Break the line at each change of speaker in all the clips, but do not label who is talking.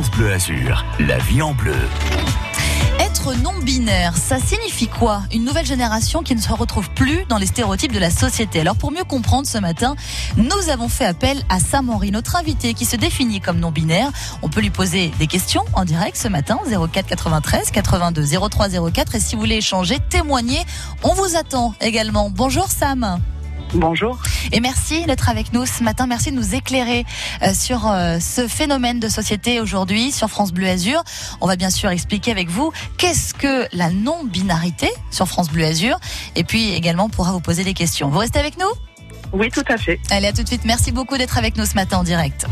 Bleu Azur, la vie en bleu.
Être non-binaire, ça signifie quoi? Une nouvelle génération qui ne se retrouve plus dans les stéréotypes de la société. Alors pour mieux comprendre ce matin, nous avons fait appel à Sam-Henri, notre invité qui se définit comme non-binaire. On peut lui poser des questions en direct ce matin 04 93 82 03 04 et si vous voulez échanger, témoigner, on vous attend également. Bonjour Sam.
Bonjour.
Et merci d'être avec nous ce matin. Merci de nous éclairer euh, sur euh, ce phénomène de société aujourd'hui sur France Bleu Azur. On va bien sûr expliquer avec vous qu'est-ce que la non-binarité sur France Bleu Azur. Et puis également, on pourra vous poser des questions. Vous restez avec nous?
Oui, tout à fait.
Allez, à tout de suite. Merci beaucoup d'être avec nous ce matin en direct.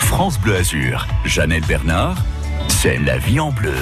France Bleu Azur, Jeannette Bernard, c'est la vie en bleu.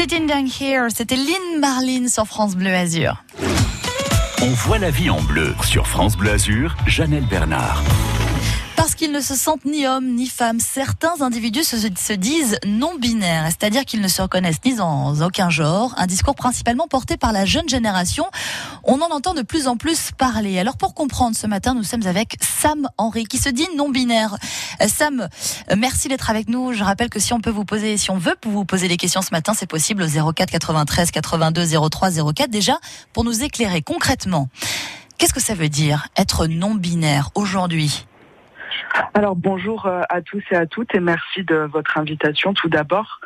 Sitting Down Here,
c'était Lynn Marlin sur France Bleu Azur.
On voit la vie en bleu sur France Bleu Azur, Janelle Bernard.
Parce qu'ils ne se sentent ni hommes ni femmes, certains individus se, se disent non-binaires, c'est-à-dire qu'ils ne se reconnaissent ni dans aucun genre, un discours principalement porté par la jeune génération. On en entend de plus en plus parler. Alors pour comprendre, ce matin, nous sommes avec Sam Henry, qui se dit non-binaire. Euh, Sam, euh, merci d'être avec nous. Je rappelle que si on peut vous poser, si on veut vous poser des questions ce matin, c'est possible au 04 93 82 03 04. Déjà, pour nous éclairer concrètement, qu'est-ce que ça veut dire être non-binaire aujourd'hui?
Alors bonjour euh, à tous et à toutes et merci de votre invitation tout d'abord.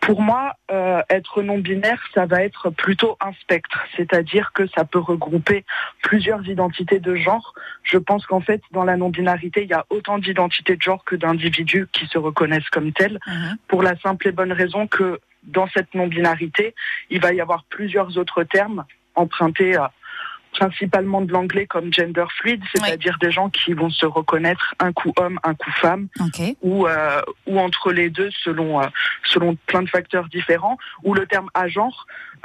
Pour moi, euh, être non-binaire, ça va être plutôt un spectre, c'est-à-dire que ça peut regrouper plusieurs identités de genre. Je pense qu'en fait, dans la non-binarité, il y a autant d'identités de genre que d'individus qui se reconnaissent comme tels, pour la simple et bonne raison que dans cette non-binarité, il va y avoir plusieurs autres termes empruntés à principalement de l'anglais comme gender fluid, c'est-à-dire des gens qui vont se reconnaître un coup homme, un coup femme, ou euh, ou entre les deux selon euh, selon plein de facteurs différents, ou le terme agent,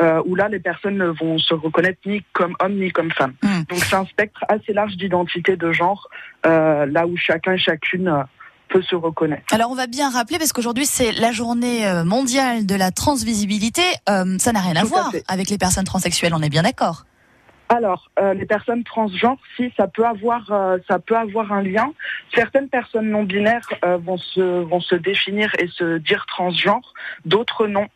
euh, où là les personnes ne vont se reconnaître ni comme homme ni comme femme.
Hmm.
Donc c'est un spectre assez large d'identité de genre, euh, là où chacun et chacune peut se reconnaître.
Alors on va bien rappeler parce qu'aujourd'hui c'est la journée mondiale de la transvisibilité. Ça n'a rien à
Tout
voir avec les personnes transsexuelles, on est bien d'accord.
Alors, euh, les personnes transgenres, si ça peut avoir, euh, ça peut avoir un lien. Certaines personnes non binaires euh, vont se vont se définir et se dire transgenres, d'autres non.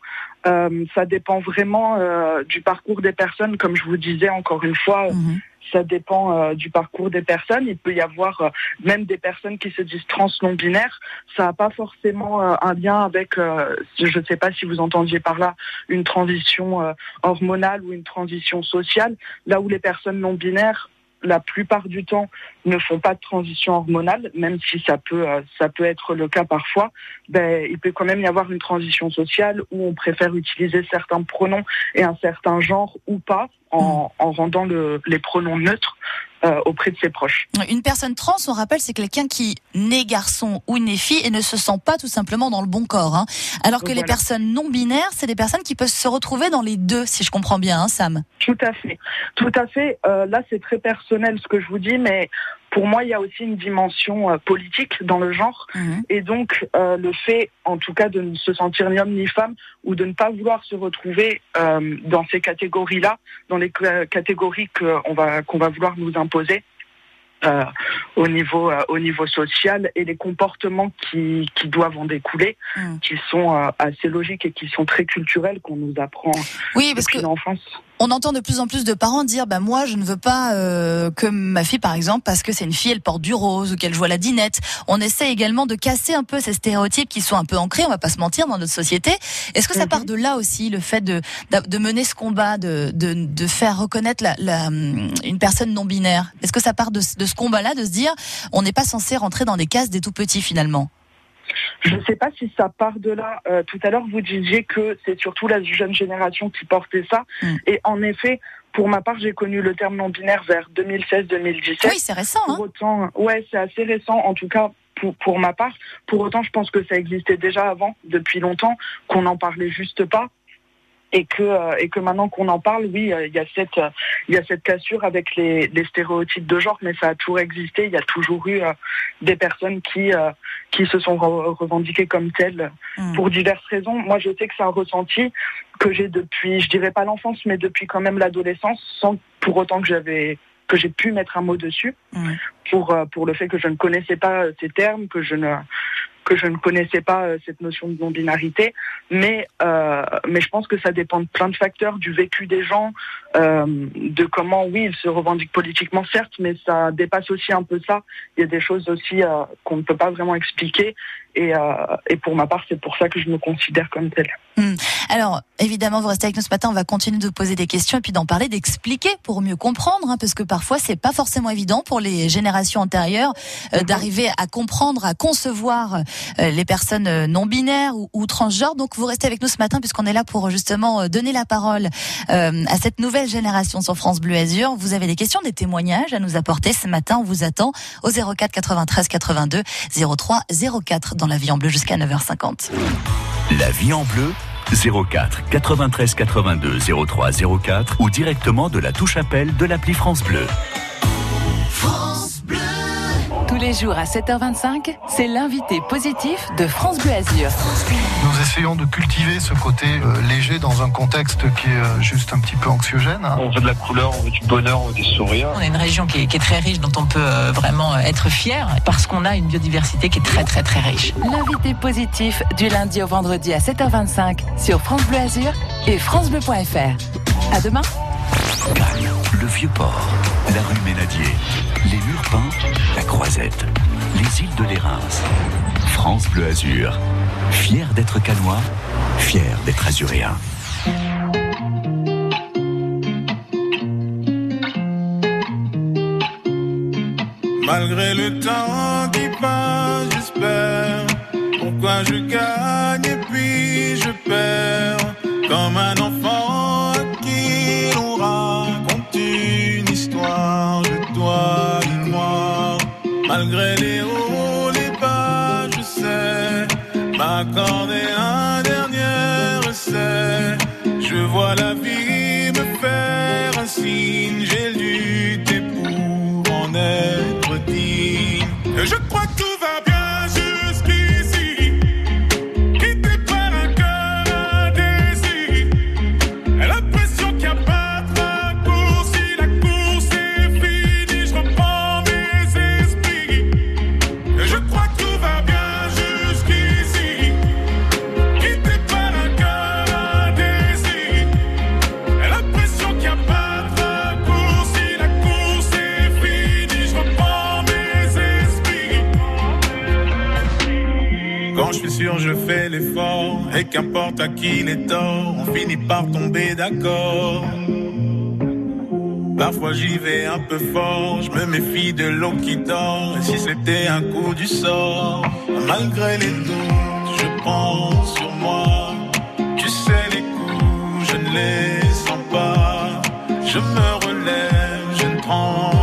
Euh, ça dépend vraiment euh, du parcours des personnes, comme je vous disais encore une fois.
Mhm.
Ça dépend euh, du parcours des personnes. Il peut y avoir euh, même des personnes qui se disent trans non binaires. Ça n'a pas forcément euh, un lien avec, je ne sais pas si vous entendiez par là, une transition hormonale ou une transition sociale. Là où les personnes non binaires, la plupart du temps, ne font pas de transition hormonale, même si ça peut, euh, ça peut être le cas parfois. Ben, il peut quand même y avoir une transition sociale où on préfère utiliser certains pronoms et un certain genre ou pas, en, en rendant le- les pronoms neutres euh, auprès de ses proches.
Une personne trans, on rappelle, c'est quelqu'un qui n'est garçon ou n'est fille et ne se sent pas tout simplement dans le bon corps. hein. Alors que les personnes non binaires, c'est des personnes qui peuvent se retrouver dans les deux, si je comprends bien, hein, Sam.
Tout à fait. Tout à fait. Euh, là, c'est très personnel ce que je vous dis, mais pour moi, il y a aussi une dimension euh, politique dans le genre.
Mhm.
Et donc, euh, le fait, en tout cas, de ne se sentir ni homme ni femme, ou de ne pas vouloir se retrouver euh, dans ces catégories-là, dans les ca- catégories qu'on va, qu'on va vouloir nous imposer. Euh, au niveau euh, au niveau social et les comportements qui, qui doivent en découler
Mm.
qui sont euh, assez logiques et qui sont très culturels qu'on nous apprend
Oui, parce
depuis
que
l'enfance.
on entend de plus en plus de parents dire bah moi je ne veux pas que ma fille par exemple parce que c'est une fille elle porte du rose ou qu'elle joue à la dinette. On essaie également de casser un peu ces stéréotypes qui sont un peu ancrés, on va pas se mentir dans notre société. Est-ce que ça
Mhm.
part de là aussi le fait de de mener ce combat de de, de faire reconnaître la, la, hum, une personne non binaire Est-ce que ça part de, de ce combat-là de se dire on n'est pas censé rentrer dans des cases des tout petits finalement
Je ne sais pas si ça part de là. Euh, tout à l'heure, vous disiez que c'est surtout la jeune génération qui portait ça.
Mm.
Et en effet, pour ma part, j'ai connu le terme non-binaire vers 2016-2017.
Oui, c'est récent hein.
Pour autant, ouais, c'est assez récent, en tout cas pour, pour ma part. Pour autant, je pense que ça existait déjà avant, depuis longtemps, qu'on n'en parlait juste pas. Et que, euh, et que maintenant qu'on en parle, oui, euh, il y a cette, il y a cette cassure avec les, les stéréotypes de genre, mais ça a toujours existé. Il y a toujours eu euh, des personnes qui, euh, qui se sont re- revendiquées comme telles
Mm.
pour diverses raisons. Moi, je sais que c'est un ressenti que j'ai depuis, je dirais pas l'enfance, mais depuis quand même l'adolescence, sans pour autant que j'avais, que j'ai pu mettre un mot dessus
Mm.
pour euh, pour le fait que je ne connaissais pas ces termes, que je ne que je ne connaissais pas euh, cette notion de non-binarité, mais euh, mais je pense que ça dépend de plein de facteurs, du vécu des gens, euh, de comment oui ils se revendiquent politiquement certes, mais ça dépasse aussi un peu ça. Il y a des choses aussi euh, qu'on ne peut pas vraiment expliquer, et euh, et pour ma part c'est pour ça que je me considère comme telle.
Alors, évidemment, vous restez avec nous ce matin. On va continuer de vous poser des questions et puis d'en parler, d'expliquer pour mieux comprendre, hein, parce que parfois c'est pas forcément évident pour les générations antérieures euh, d'arriver à comprendre, à concevoir euh, les personnes euh, non binaires ou, ou transgenres. Donc, vous restez avec nous ce matin puisqu'on est là pour justement donner la parole euh, à cette nouvelle génération sur France Bleu Azur. Vous avez des questions, des témoignages à nous apporter ce matin. On vous attend au 04 93 82 03 04 dans la vie en bleu jusqu'à 9h50.
La vie en bleu 04 93 82 03 04 ou directement de la touche appel de l'appli France Bleu.
Tous les jours à 7h25, c'est l'invité positif de France Bleu Azur.
Nous essayons de cultiver ce côté euh, léger dans un contexte qui est euh, juste un petit peu anxiogène. hein.
On veut de la couleur, on veut du bonheur, on veut des sourires.
On est une région qui est, qui est très riche, dont on peut euh, vraiment euh, être fier, parce qu'on a une biodiversité qui est très très très riche.
L'invité positif du lundi au vendredi à 7h25 sur France Bleu Azur et francebleu.fr. À demain.
Cannes, le Vieux-Port, la rue Ménadier, les murs peints, la Croisette, les îles de l'Érins. France Bleu Azur. Fier d'être canois, fier d'être azuréen.
Malgré le temps qui passe, j'espère. Pourquoi je gagne et puis je perds? Comme un enfant Malgré les hauts, les bas, je sais m'accorder un dernier essai. Je vois la vie me faire un signe. Qu'importe à qui les torts, on finit par tomber d'accord. Parfois j'y vais un peu fort, je me méfie de l'eau qui dort. Et si c'était un coup du sort, malgré les doutes, je prends sur moi. Tu sais les coups, je ne les sens pas. Je me relève, je ne tremble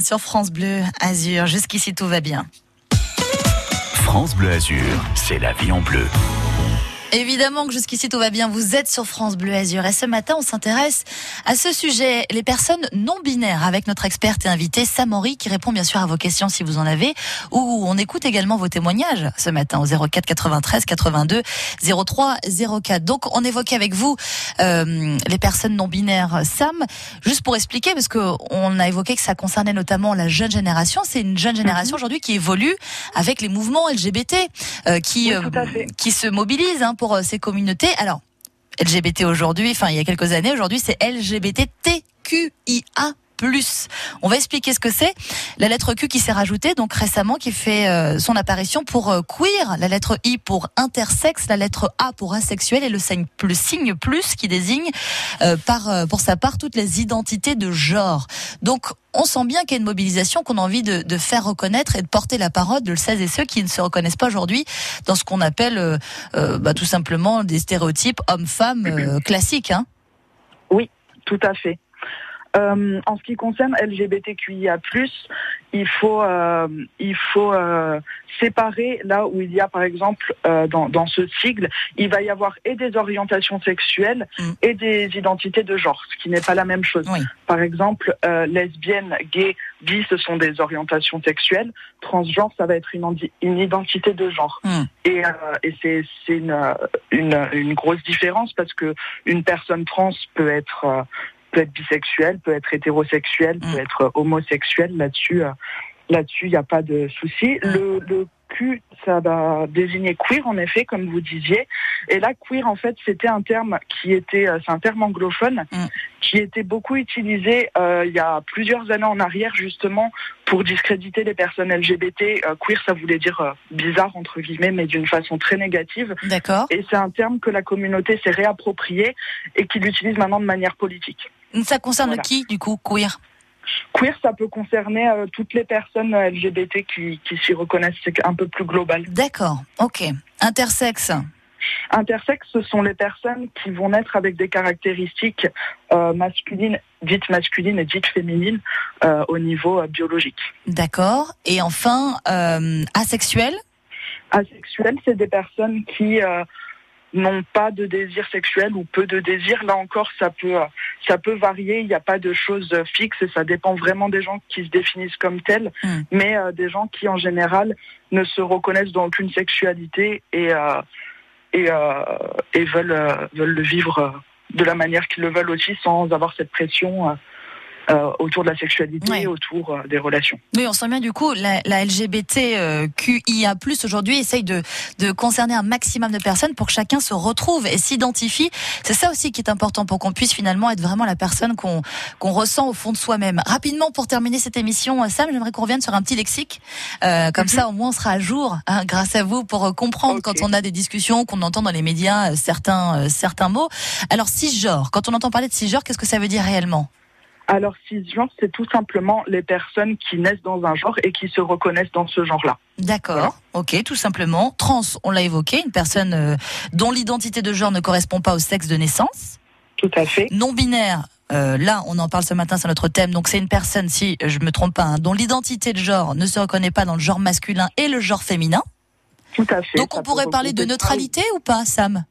sur
France Bleu Azur. Jusqu'ici tout va bien.
France Bleu Azur, c'est la vie en bleu.
Évidemment que jusqu'ici tout va bien. Vous êtes sur France Bleu Azur et ce matin on s'intéresse à ce sujet, les personnes non binaires, avec notre experte et invitée Sam Henry qui répond bien sûr à vos questions si vous en avez, ou on écoute également vos témoignages ce matin au 04 93 82 03 04. Donc on évoquait avec vous euh, les personnes non binaires. Sam, juste pour expliquer, parce que on a évoqué que ça concernait notamment la jeune génération. C'est une jeune génération aujourd'hui qui évolue avec les mouvements LGBT, euh, qui
Oui, fait.
qui se mobilisent hein, pour euh, ces communautés. Alors LGBT aujourd'hui, enfin il y a quelques années, aujourd'hui c'est LGBTQIA. On va expliquer ce que c'est. La lettre Q qui s'est rajoutée donc récemment, qui fait euh, son apparition pour euh, queer, la lettre I pour intersexe, la lettre A pour asexuel et le signe plus, signe plus qui désigne euh, par pour sa part toutes les identités de genre. Donc on sent bien qu'il y a une mobilisation qu'on a envie de, de faire reconnaître et de porter la parole de celles et ceux qui ne se reconnaissent pas aujourd'hui dans ce qu'on appelle bah, tout simplement des stéréotypes hommes-femmes euh, classiques. Hein.
Tout à fait. Euh, en ce qui concerne LGBTQIA+, il faut euh, il faut euh, séparer là où il y a par exemple euh, dans, dans ce sigle, il va y avoir et des orientations sexuelles
Mm.
et des identités de genre, ce qui n'est pas la même chose.
Oui.
Par exemple, euh, lesbienne, gay, bi, ce sont des orientations sexuelles. Transgenre, ça va être une, une identité de genre.
Mm.
Et, euh, et c'est une, une, une grosse différence parce que une personne trans peut être euh, peut être bisexuelle, peut être hétérosexuelle,
Mm.
peut être euh, homosexuelle. Là-dessus, euh, là-dessus, il n'y a pas de souci.
Mm.
Le, le Q, ça va désigner queer, en effet, comme vous disiez. Et là, queer, en fait, c'était un terme qui était, euh, c'est un terme anglophone,
Mm.
qui était beaucoup utilisé euh, il y a plusieurs années en arrière, justement, pour discréditer les personnes LGBT. Euh, queer, ça voulait dire euh, bizarre, entre guillemets, mais d'une façon très négative.
D'accord.
Et c'est un terme que la communauté s'est réapproprié et qu'il utilise maintenant de manière politique.
Ça concerne
Voilà.
qui du coup queer?
Queer, ça peut concerner euh, toutes les personnes euh, LGBT qui, qui s'y reconnaissent, c'est un peu plus global.
D'accord. Ok. Intersexe?
Intersexes, ce sont les personnes qui vont naître avec des caractéristiques euh, masculines, dites masculines et dites féminines euh, au niveau biologique.
D'accord. Et enfin euh, asexuel.
Asexuels, c'est des personnes qui n'ont pas de désir sexuel ou peu de désir. Là encore, ça peut, ça peut varier. Il n'y a pas de choses euh, fixes et ça dépend vraiment des gens qui se définissent comme tels,
Hmm.
mais euh, des gens qui en général ne se reconnaissent dans aucune sexualité et euh, et, euh, et veulent veulent le vivre de la manière qu'ils le veulent aussi, sans avoir cette pression. Euh, autour de la sexualité,
Ouais.
autour euh, des relations.
Oui, on sent bien du coup la, la LGBTQIA+ aujourd'hui essaye de, de concerner un maximum de personnes pour que chacun se retrouve et s'identifie. C'est ça aussi qui est important pour qu'on puisse finalement être vraiment la personne qu'on qu'on ressent au fond de soi-même. Rapidement pour terminer cette émission, euh, Sam, j'aimerais qu'on revienne sur un petit lexique. Euh, comme ça, au moins, on sera à jour hein, grâce à vous pour euh, comprendre quand on a des discussions, qu'on entend dans les médias certains certains mots. Alors cisgenre, quand on entend parler de cisgenre, qu'est-ce que ça veut dire réellement?
Alors, cisgenre, c'est tout simplement les personnes qui naissent dans un genre et qui se reconnaissent dans ce genre-là.
D'accord, ok, tout simplement. Trans, on l'a évoqué, une personne euh, dont l'identité de genre ne correspond pas au sexe de naissance.
Tout à fait.
Non binaire, euh, là, on en parle ce matin, c'est notre thème. Donc, c'est une personne, si je me trompe pas, hein, dont l'identité de genre ne se reconnaît pas dans le genre masculin et le genre féminin.
Tout à fait.
Donc, on pourrait parler de neutralité ou pas, Sam?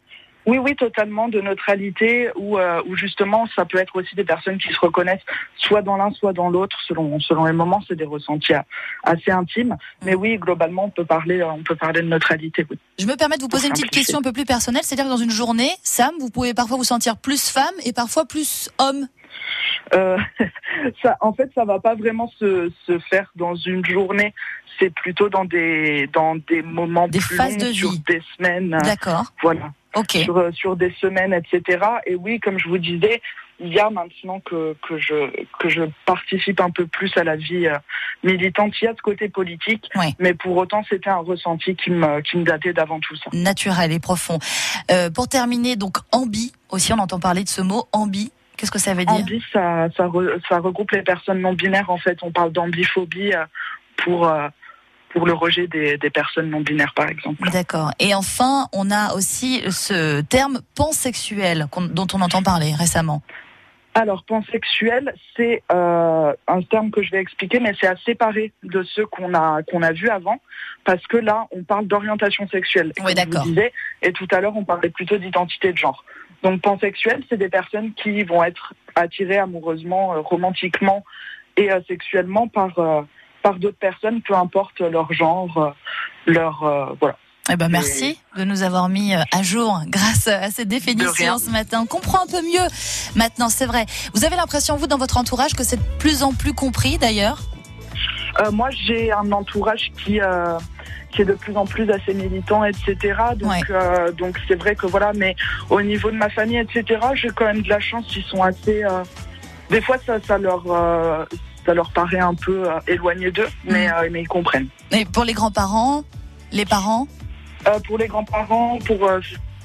Oui, oui, totalement de neutralité, ou euh, où justement, ça peut être aussi des personnes qui se reconnaissent soit dans l'un, soit dans l'autre, selon selon les moments. C'est des ressentis assez intimes. Mais oui, globalement, on peut parler, euh, on peut parler de neutralité. Oui.
Je me permets de vous poser une petite
simplifier.
question un peu plus personnelle. C'est-à-dire que dans une journée, Sam, vous pouvez parfois vous sentir plus femme et parfois plus homme.
Euh, ça, en fait, ça va pas vraiment se, se faire dans une journée. C'est plutôt dans des dans des moments
Des
plus
phases
longs,
de
sur
vie.
des semaines.
D'accord,
Voilà. Sur, euh, sur des semaines, etc. Et oui, comme je vous disais, il y a maintenant que, que, je, que je participe un peu plus à la vie euh, militante, il y a ce côté politique, mais pour autant, c'était un ressenti qui me, qui me datait d'avant tout ça.
naturel et profond. Euh, pour terminer, donc ambi, aussi on entend parler de ce mot ambi. Qu'est-ce que ça veut dire?
Ambi, ça, ça, re- ça regroupe les personnes non binaires, en fait. On parle d'ambiphobie pour, pour le rejet des, des personnes non binaires, par exemple.
D'accord. Et enfin, on a aussi ce terme pansexuel dont on entend parler récemment.
Alors, pansexuel, c'est euh, un terme que je vais expliquer, mais c'est à séparer de ceux qu'on a qu'on a vus avant, parce que là, on parle d'orientation sexuelle.
Oui, d'accord.
et tout à l'heure, on parlait plutôt d'identité de genre. Donc, pansexuel, c'est des personnes qui vont être attirées amoureusement, euh, romantiquement et euh, sexuellement par euh, par d'autres personnes, peu importe leur genre, euh, leur euh, voilà.
Eh ben, merci de nous avoir mis euh, à jour grâce à cette définition ce matin. On comprend un peu mieux maintenant, c'est vrai. Vous avez l'impression, vous, dans votre entourage, que c'est de plus en plus compris d'ailleurs?
Euh, moi, j'ai un entourage qui euh, qui est de plus en plus assez militant, etc. Donc,
Ouais.
euh, donc c'est vrai que voilà. Mais au niveau de ma famille, etc., j'ai quand même de la chance. Ils sont assez. des fois, ça, ça leur ça leur paraît un peu euh, éloigné d'eux, mais euh, mais ils comprennent.
Et pour les grands-parents, les parents?
Euh, pour les grands-parents, pour euh,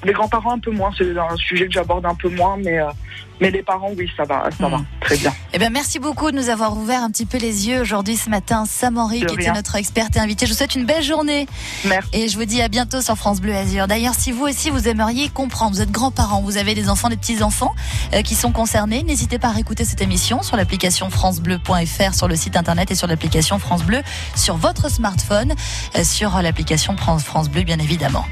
les grands-parents un peu moins. C'est un sujet que j'aborde un peu moins, mais euh, mais les parents, oui, ça va, ça va, très bien.
Eh bien, merci beaucoup de nous avoir ouvert un petit peu les yeux aujourd'hui ce matin. Sam Henry, qui était notre experte et invité. Je vous souhaite une belle journée.
Merci.
Et je vous dis à bientôt sur France Bleu Azur. D'ailleurs, si vous aussi vous aimeriez comprendre, vous êtes grands-parents, vous avez des enfants, des petits-enfants euh, qui sont concernés, n'hésitez pas à réécouter cette émission sur l'application francebleu.fr, sur le site internet et sur l'application France Bleu sur votre smartphone, euh, sur l'application France Bleu bien évidemment.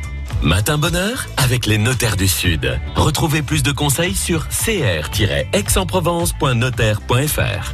Matin bonheur avec les notaires du Sud. Retrouvez plus de conseils sur cr-aix-en-provence.notaire.fr.